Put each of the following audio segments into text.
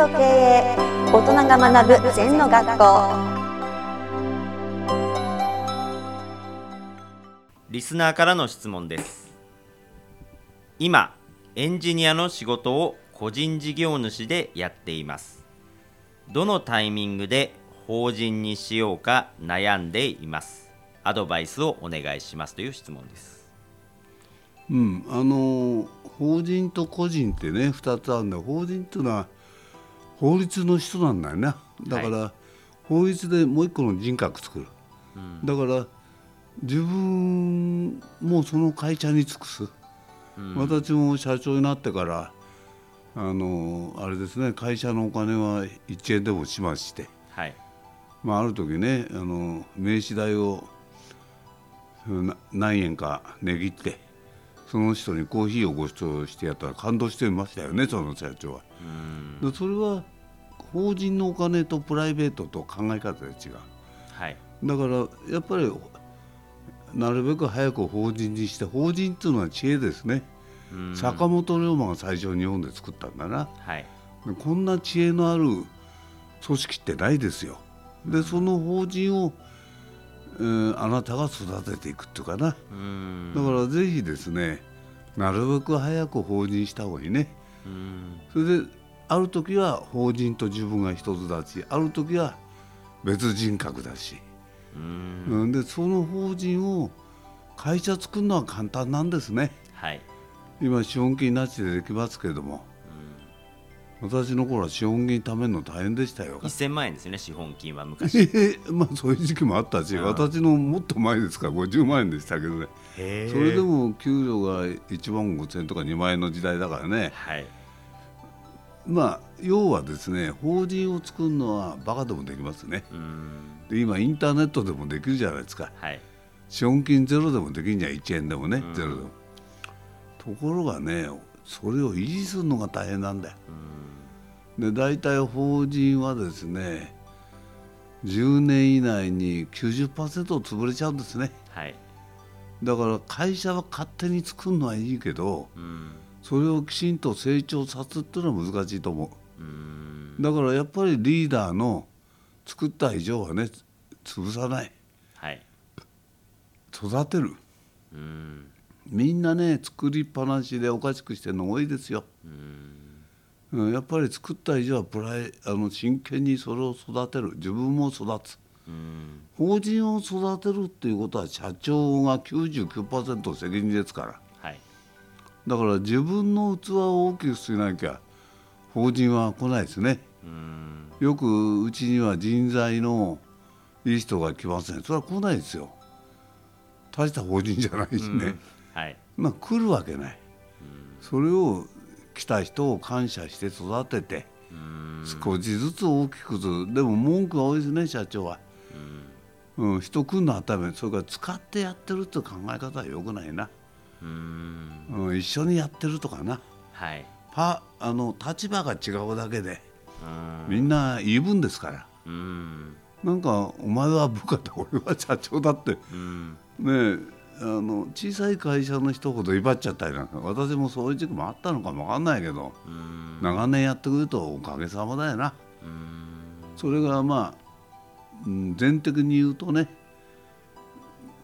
と経営大人が学ぶ禅の学校。リスナーからの質問です。今エンジニアの仕事を個人事業主でやっています。どのタイミングで法人にしようか悩んでいます。アドバイスをお願いします。という質問です。うん、あの法人と個人ってね2つあるんだ。法人っていうのは法律の人なんだよなだから、法律でもう一個の人格作る、だから自分もその会社に尽くす、私も社長になってからあのあれですね会社のお金は1円でもしまして、はい。まあ、ある時ねあの名刺代をな何円か値切ってその人にコーヒーをご馳走してやったら感動してましたよねその社長は。でそれは法人のお金とプライベートと考え方で違う。はいだからやっぱりなるべく早く法人にして法人っていうのは知恵ですね。坂本龍馬が最初日本で作ったんだな。はいでこんな知恵のある組織ってないですよ。でその法人を、えーあなたが育てていくっていうかな。うん。だからぜひですねなるべく早く法人した方がいいね。うん。それである時は法人と自分が一つだしある時は別人格だし、うん。うん、でその法人を会社作るのは簡単なんですね。はい。今資本金なしでできますけれども、私の頃は資本金貯めるの大変でしたよ。1000万円ですよね資本金は昔。えまあそういう時期もあったし、私のもっと前ですから50万円でしたけど。ねへそれでも給料が1万5000円とか2万円の時代だからね。はい。まあ要はですね法人を作るのはバカでもできますね。うん。で今インターネットでもできるじゃないですか。はい。資本金ゼロでもできるんじゃん1円でもね、ゼロでも。ところがねそれを維持するのが大変なんだよで大体法人はですね10年以内に90%潰れちゃうんですね。はい。だから会社は勝手に作るのはいいけどうん。それをきちんと成長させるっていうのは難しいと思う。ん。うだからやっぱりリーダーの作った以上はね潰さない。はい。育てる。うん。みんなね作りっぱなしでおかしくしてるの多いですよ、うん、やっぱり作った以上はプライあの真剣にそれを育てる。自分も育つ。うん。法人を育てるっていうことは社長が99%責任ですから。はい。だから自分の器を大きくしなきゃ法人は来ないですね。うん。よくうちには人材のいい人が来ません。それは来ないですよ。大した法人じゃないしね、はい。まあ来るわけない、それを来た人を感謝して育ててうん。少しずつ大きくする。でも文句が多いですね社長は、うん、人来るのは当たり前それから使ってやってるっていう考え方はよくないな、うん。うん、一緒にやってるとかな。はい。パあの立場が違うだけでうん。みんな言い分ですから。うん。なんかお前は部下だ俺は社長だって。うん。ねえあの小さい会社の人ほど威張っちゃったりなんか私もそういう時期もあったのかもわかんないけどうん。長年やってくるとおかげさまだよな。うん。それがまあ、うん、全的に言うとね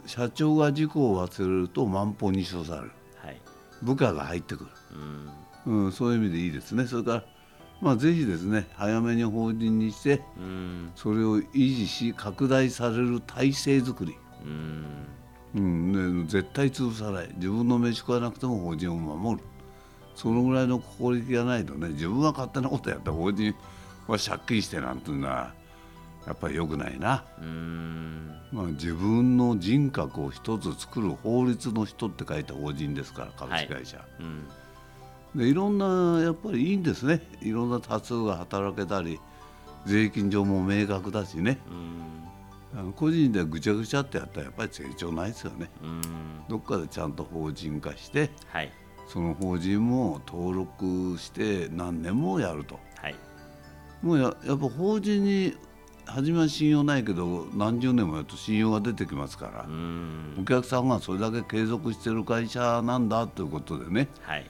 社長が事故を忘れると万歩に処される。はい。部下が入ってくる、うん。うん、そういう意味でいいですね。それからまあぜひですね早めに法人にしてうん。それを維持し拡大される体制づくりうん。絶対潰さない。自分の飯食わなくても法人を守る。そのぐらいの心意気がないとね自分は勝手なことやったら法人は借金してなんていうのはやっぱり良くないな、うん。まあ、自分の人格を一つ作る法律の人って書いた法人ですから株式会社、うん。でいろんなやっぱりいいんですね。いろんな多数が働けたり税金上も明確だしね。うんあの個人でぐちゃぐちゃってやったらやっぱり成長ないですよね。うん。どっかでちゃんと法人化してはい。その法人も登録して何年もやると。はい。もうややっぱ法人に初めは信用ないけど何十年もやると信用が出てきますからう、ん。お客さんがそれだけ継続してる会社なんだということでねはい。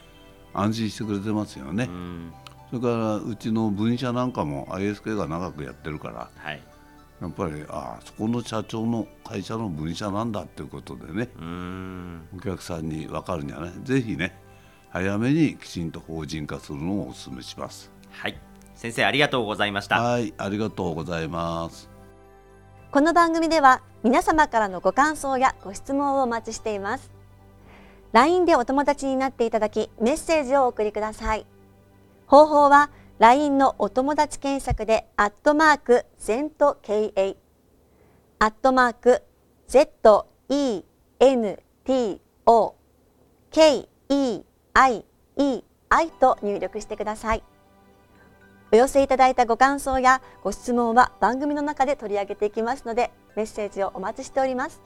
安心してくれてますよね。う、ん。それからうちの分社なんかも ISK が長くやってるからはいやっぱりああそこの社長の会社の分社なんだっていうことでね。お客さんに分かるんじゃない？ぜひね早めにきちんと法人化するのをお勧めします。はい。先生ありがとうございました。はいありがとうございます。この番組では皆様からのご感想やご質問をお待ちしています。LINE でお友達になっていただきメッセージをお送りください。方法は LINE のお友達検索でアットマーク ZENTKA アットマーク ZENTO KEIEI と入力してください。お寄せいただいたご感想やご質問は番組の中で取り上げていきますのでメッセージをお待ちしております。